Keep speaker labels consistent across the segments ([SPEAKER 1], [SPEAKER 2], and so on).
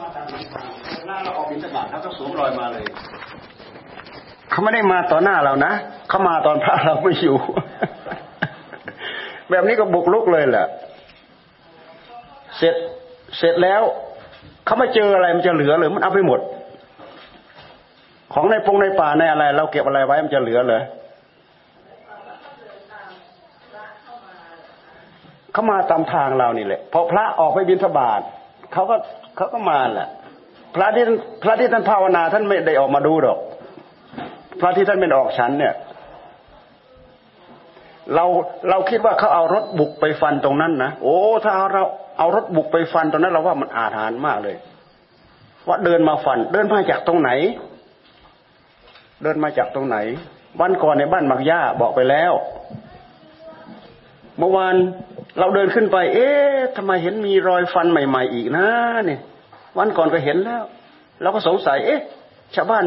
[SPEAKER 1] มาตามทางหน้าเราออกบินสบาทเขาก็สวมรอยมาเลยเขาไม่ได้มาต่อหน้าเรานะเขามาตอนพระเราไม่อยู่ แบบนี้ก็บุกลุกเลยแหละเสร็จเสร็จแล้วเขาไม่เจออะไรมันจะเหลือหรือมันเอาไปหมด ของในพงในป่าในอะไร เราเก็บอะไรไว้มันจะเหลือเลยเขามาตามทางเรานี่แหละพอพระออกไปบิณฑบาต เขาก็เขาก็มาแหละพระที่พระที่ท่านภาวนา ท่านไม่ได้ออกมาดูหรอก พระที่ท่านเป็นออกฉันเนี่ย เราเราคิดว่าเขาเอารถบุกไปฟันตรงนั้นนะโอ้ถ้าเอาเราเอารถบุกไปฟันตรงนั้นเราว่ามันอาถรรพ์มากเลย ว่าเดินมาฟัน เดินมาจากตรงไหน เดินมาจากตรงไหนวันก่อนในบ้านมักย่าบอกไปแล้ว เมื่อวาน เราเดินขึ้นไป เอ๊ะทำไมเห็นมีรอยฟันใหม่ ๆ อีกนะเนี่ยวันก่อนก็เห็นแล้วเราก็สงสัย เอ๊ะ ชาวบ้าน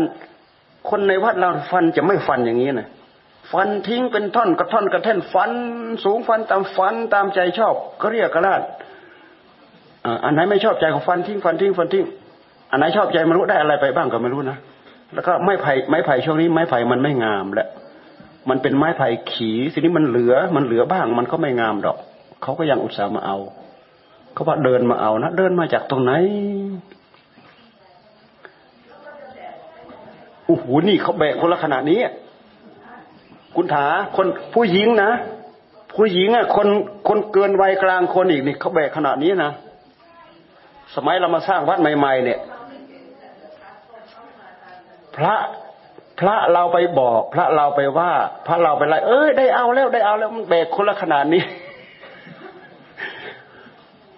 [SPEAKER 1] คนในวัดเราฟันจะไม่ฟันอย่างนี้นะฟันทิ้งเป็นท่อนกระท่อนกระแท่นฟัน สูงฟันตามฟันตามใจชอบก็เรียกกระลาดอันไหนไม่ชอบใจก็ฟันทิ้งฟันทิ้งฟันทิ้ง อันไหนชอบใจไม่รู้ได้อะไรไปบ้างก็ไม่รู้นะแล้วก็ไม้ไผ่ไม้ไผ่ช่วงนี้ไม้ไผ่มันไม่งามแล้วมันเป็นไม้ไผ่ขีสินี้มันเหลือมันเหลือบ้าง มันก็ไม่งามดอก เขาก็ยังอุตส่าห์มาเอา เขาว่าเดินมาเอานะเดินมาจากตรงไหนโอ้โหนี่เขาแบกคนละขนาดนี้ คุณถาคนผู้หญิงนะผู้หญิงอะคนคนเกินวัยกลางคนอีกนี่เขาแบกขนาดนี้นะสมัยเรามาสร้างวัดใหม่ ๆ เนี่ย พระพระเราไปบอก พระเราไปว่า พระเราไปไล่เอ้ยได้เอาแล้วได้เอาแล้วมันแบกคนละขนาดนี้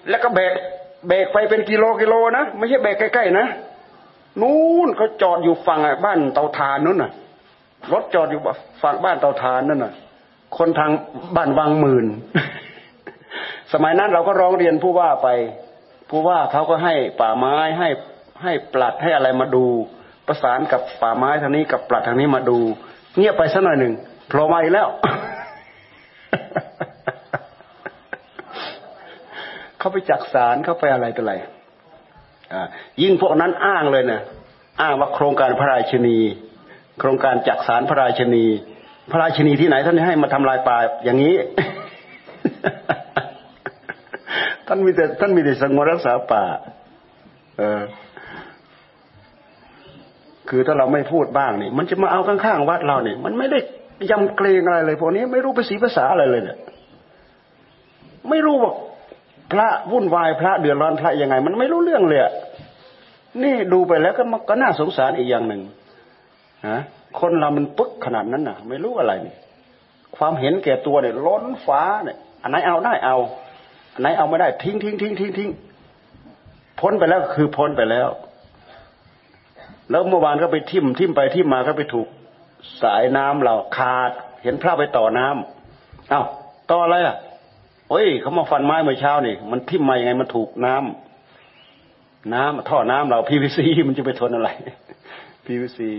[SPEAKER 1] แล้วก็แบกแบกไปเป็นกิโลกิโลนะไม่ใช่แบกใกล้ๆนะนู้นเขาจอดอยู่ฝั่งบ้านเตาทานนู้นน่ะรถจอดอยู่ฝั่งบ้านเตาทานนั่นน่ะ คนทางบ้านวังหมื่น สมัยนั้นเราก็ร้องเรียนผู้ว่าไป ผู้ว่าเขาก็ให้ป่าไม้ให้ให้ปลัดให้อะไรมาดู ประสานกับป่าไม้ทางนี้กับปลัดทางนี้มาดู เงียบไปสักหน่อยหนึ่งโผล่มาอีกแล้ว เขาไปจักสารเขาไปอะไรต่ออะไรยิ่งพวกนั้นอ้างเลยนะอ้างว่าโครงการพระราชนี โครงการจักสารพระราชนี พระราชนีที่ไหนท่านให้มาทำลายป่าอย่างนี้ ท่านมีแต่ท่านมีแต่สงวนรักษาป่า เออ คือถ้าเราไม่พูดบ้างนี่มันจะมาเอาข้างๆวัดเราเนี่ยมันไม่ได้ยำเกรงอะไรเลยพวกนี้ไม่รู้ภาษีภาษาอะไรเลยเนี่ยไม่รู้ว่า พระวุ่นวายพระเดือดร้อนพระยังไง มันไม่รู้เรื่องเลยนี่ดูไปแล้วก็ก็น่าสงสารอีกอย่างหนึ่งฮะคนเรามันปึ๊กขนาดนั้นน่ะ ไม่รู้อะไรนี่ความเห็นแก่ตัวเนี่ยล้นฟ้าเนี่ยอันไหนเอาได้เอาอันไหนเอาไม่ได้ทิ้งทิ้งทิ้งทิ้งทิ้งพ้นไปแล้วคือพ้นไปแล้ว แล้วเมื่อวานก็ไปทิ่มทิ่มไปทิ่มมาก็ไปถูกสายน้ำเราขาด เห็นพระไปต่อน้ำเอา้าต่ออะไรอะ เฮ้ยเขามาฟันไม้เมื่อเช้านี่มันทิ่มมายังไงมันถูกน้ำน้ำท่อน้ำเรา PVC มันจะไปทนอะไร PVC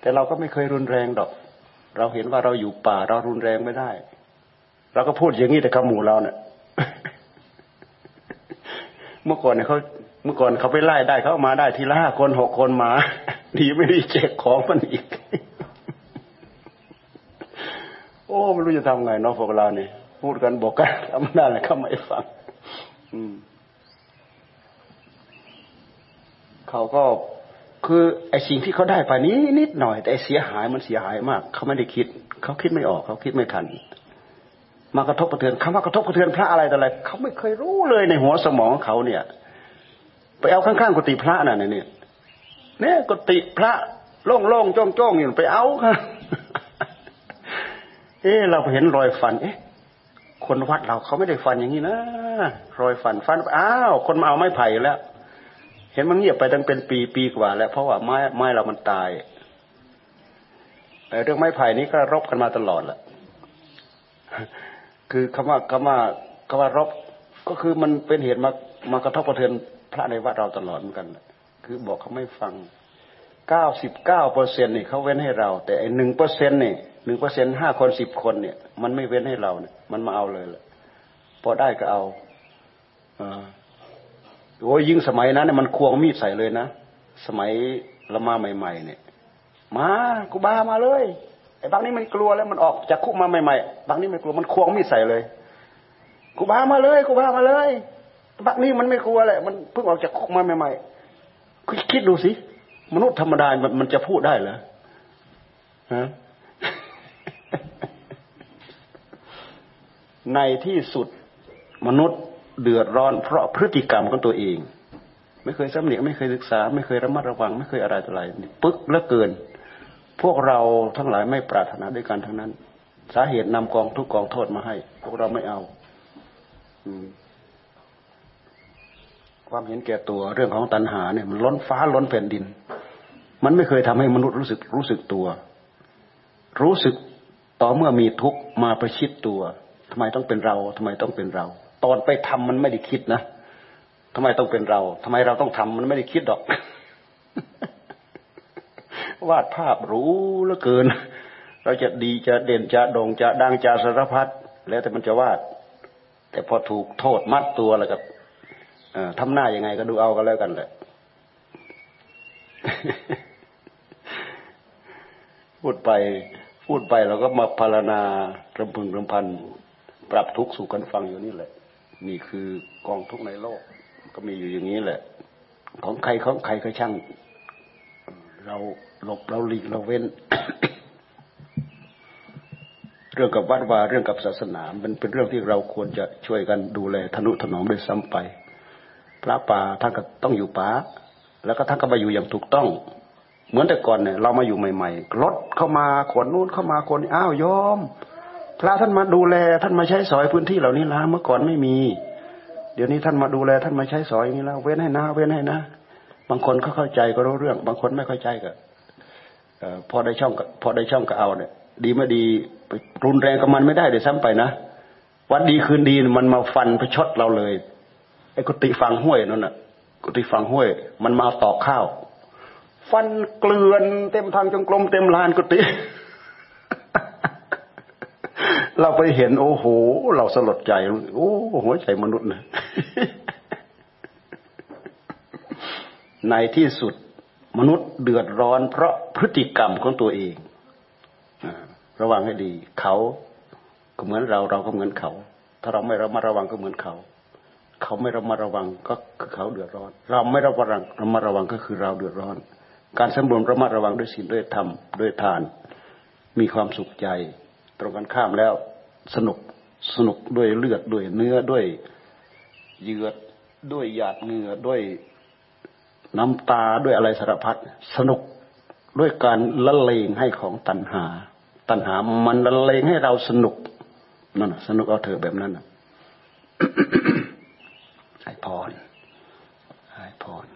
[SPEAKER 1] แต่เราก็ไม่เคยรุนแรงดอก เราเห็นว่าเราอยู่ป่า เรารุนแรงไม่ได้เราก็พูดอย่างนี้แต่คำหมู่เราเนี่ยเมื่อก่อนเนี่ยเขาเมื่อก่อนเขาไปไล่ได้เขามาได้ทีละห้าคนหกคนมาดีไม่ดีเจ็บของมันอีก โอ้ไม่รู้จะทำไงเนาะพวกเราเนี่ย พูดกันบอกกันทำนั่นแหละเขาไม่ฟังเขาก็คือไอ้สิ่งที่เขาได้ไปนี้นิดหน่อย แต่เสียหายมันเสียหายมาก เขาไม่ได้คิด เขาคิดไม่ออก เขาคิดไม่ทันมากระทบกระเทือนคำว่ากระทบกระเทือนพระอะไรแต่อะไรเขาไม่เคยรู้เลยในหัวสมองเขาเนี่ย ไปเอาข้างๆกุฏิพระน่ะเนี่ยเนี่ยกุฏิพระโล่งๆจ้องๆอยู่ไปเอาค่ะเอ๊เราเห็นรอยฟัน เอ๊ะ คนวัดเราเขาไม่ได้ฟันอย่างนี้นะรอยฟันฟันอ้าวคนมาเอาไม้ไผ่แล้ว เห็นมันเงียบไปตั้งเป็นปีปีกว่า แล้ว เพราะว่าไม้ไม้เรามันตายแต่เรื่องไม้ไผ่นี้ก็รบกันมาตลอดแหละคือคำว่าคำว่าคำว่ารบก็คือมันเป็นเหตุมามากระทบกระเทือนพระในวัดเราตลอดเหมือนกันคือบอกเขาไม่ฟังเก้าสิบเก้าเปอร์เซ็นนี่เขาเว้นให้เรา แต่ไอ้หนึ่งเปอร์เซ็นนี่ หนึ่งเปอร์เซ็นห้าคนสิบคนเนี่ย มันไม่เว้นให้เราเนี่ย มันมาเอาเลยแหละพอได้ก็เอาอโอ้ยิ่งสมัยนั้นเนี่ยมันควงมีดใส่เลยนะสมัยละมาใหม่ ๆ เนี่ย มากูบ้ามาเลยไอ้บางนี้มันกลัวแล้วมันออกจากคุกมาใหม่ๆบางนี้ไม่กลัวมันควงมีดใส่เลยกูบ้ามาเลยกูบ้ามาเลยบางนี้มันไม่กลัวแหละมันเพิ่งออกจากคุกมาใหม่ๆคิดดูสิมนุษย์ธรรมดามันจะพูดได้เหรอฮะ ในที่สุดมนุษย์เดือดร้อนเพราะพฤติกรรมของตัวเอง ไม่เคยสำเนียกไม่เคยศึกษา ไม่เคยระมัดระวัง ไม่เคยอะไรต่ออะไรปึ๊กเลือเกิน พวกเราทั้งหลายไม่ปรารถนาด้วยกันทั้งนั้น สาเหตุนำกองทุกกองโทษมาให้ พวกเราไม่เอาความเห็นแก่ตัวเรื่องของตัณหาเนี่ยมันล้นฟ้าล้นแผ่นดิน มันไม่เคยทำให้มนุษย์รู้สึกรู้สึกตัว รู้สึก ต่อเมื่อมีทุกข์มาประชิดตัวทำไมต้องเป็นเราทำไมต้องเป็นเรา ตอนไปทำมันไม่ได้คิดนะทำไมต้องเป็นเราทำไมเราต้องทำมันไม่ได้คิดดอก วาดภาพรู้เหลือเกิน เราจะดีจะเด่นจะโด่งจะดังจะสารพัดแล้วแต่มันจะวาด แต่พอถูกโทษมัดตัวแล้วกับทำหน้ายังไงก็ดูเอากันแล้วกันแหละพูดไป พูดไปเราก็มาพารณารำพึงรำพัน ปรับทุกข์สู่กันฟังอยู่นี่แหละ นี่คือกองทุกข์ในโลก ก็มีอยู่อย่างนี้แหละ ของใครของใครก็ช่าง เราหลบเราหลีกเราเว้น เรื่องกับวัดวาเรื่องกับศาสนา มันเป็นเรื่องที่เราควรจะช่วยกันดูแลทนุถนอมด้วยซ้ำไป พระป่าท่านก็ต้องอยู่ป่าแล้วก็ท่านก็มาอยู่อย่างถูกต้อง เหมือนแต่ก่อนเนี่ยเรามาอยู่ใหม่ๆรถเข้ามาขนนู้นเข้ามาคนอ้าวยอม พระท่านมาดูแล ท่านมาใช้สอยพื้นที่เหล่านี้แล้วเมื่อก่อนไม่มี เดี๋ยวนี้ท่านมาดูแล ท่านมาใช้สอยอย่างนี้แล้วเว้นให้นะ เว้นให้นะบางคนเขาเข้าใจก็รู้เรื่อง บางคนไม่เข้าใจก็พอได้ช่องพอได้ช่องก็เอาเนี่ย ดีไม่ดีรุนแรงกับมันไม่ได้เดี๋ยวซ้ำไปนะวันดีคืนดีมันมาฟันไปชดเราเลยไอ้กุฏิฝังห้วยนั่นน่ะ กุฏิฝังห้วย มันมาตอกข้าว ฟันเกลือนเต็มทางจงกรมเต็มลานกุฏิเราไปเห็นโอ้โห เราสลดใจ โอ้หัวใจมนุษย์นะในที่สุดมนุษย์เดือดร้อน เพราะพฤติกรรมของตัวเองระวังให้ดี เขาก็เหมือนเราเราก็เหมือนเขา ถ้าเราไม่ระมัดระวังก็เหมือนเขา เขาไม่ระมัดระวังก็คือเขาเดือดร้อน เราไม่ระมัดระวังระมัดระวังก็คือเราเดือดร้อน การสำรวมระมัดระวังด้วยศีลด้วยธรรมด้วยทาน มีความสุขใจ ตรงกันข้ามแล้วสนุกสนุกด้วยเลือดด้วยเนื้อด้วยเยือดด้วยหยาดเหงื่อด้วยน้ำตาด้วยอะไรสารพัดสนุกด้วยการละเลงให้ของตัณหา ตัณหามันละเลงให้เราสนุกนั่นสนุกเอาเถอะแบบนั้นให้พรให้พร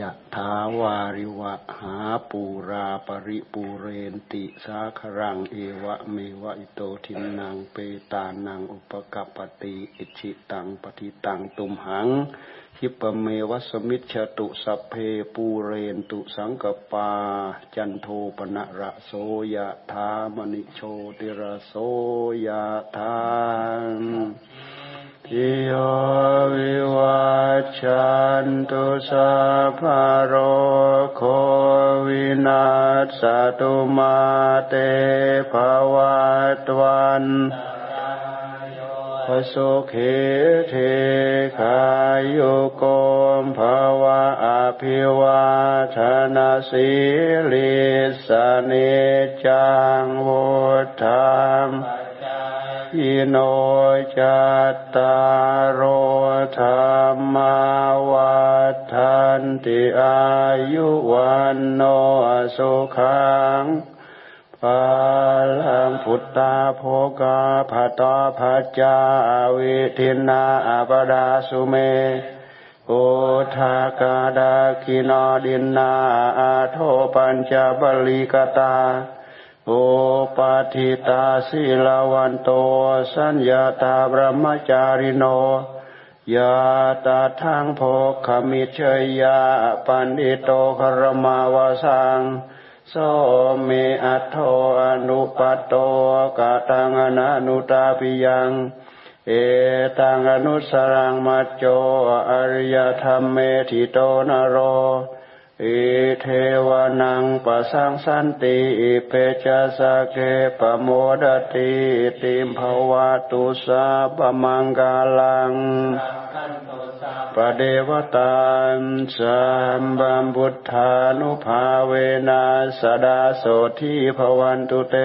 [SPEAKER 1] ยะถาวาริวะหาปูราปริปูเรนติสาครังเอวะเมวะอิโตทินนังเปตานังอุปะกัปปะติอิจฉิตังปัตถิตังตุมหัง ขิปปะเมวะ สะมิชฌะตุสัพเพปูเรนตุสังกัปปา จันโทปัณณะระโสยะถา มะณิโชติระโสยะถา สัพพีติโยวิวัชชันตุสัพพะโรโควินาสตุมาเตภวัตวันพสุเขเทขายุโกมภาวะอภิวาทนาสีลิสเนจังวุฒาม อิโนจัตตารโอธรรมาวัฏันติอายุวันโนสุขังปาลังพุทธาโภกาภาตาภาจาวิทินาปดาสุเมโอทากาดาคินาดินนาอาโทปัญจบริกตา โอปาทิตาสิลาวันโต สัญญะตา พรัหมะจาริโนยะทัตถังโภคะมิจเฉยยะ ปัณฑิโต ฆะระมาวะสังโสเมอัตโถ อะนุปปัตโตกะตัง อะนะนุตาปิยัง เอตัง อะนุสสะรังมัจโจ อะริยะธัมเม ฐิโต นะโร อิเธวะ นังปะสังสันติเปจาสเกปโมดติติมภวะตุสาปมังกาลังปเดวตานสัมบัมบุทธานุภาเวนัสดาโสทีภวันตุเต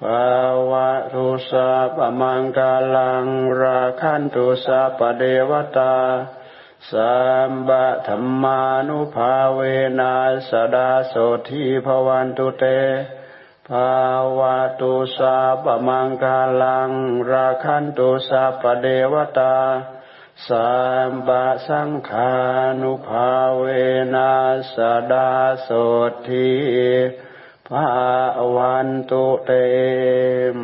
[SPEAKER 1] ภาวะทุสาปมังกาลังราคันตุสาปเดวตา สัมบะธรรมานุภาเวนัสดาโสทีภวันตุเตภาวะตุสาปมังกาลัง ราคันตุสาปเดวตาสัมปะสังขานุภาเวนัสดาโสทีภาวันตุเตม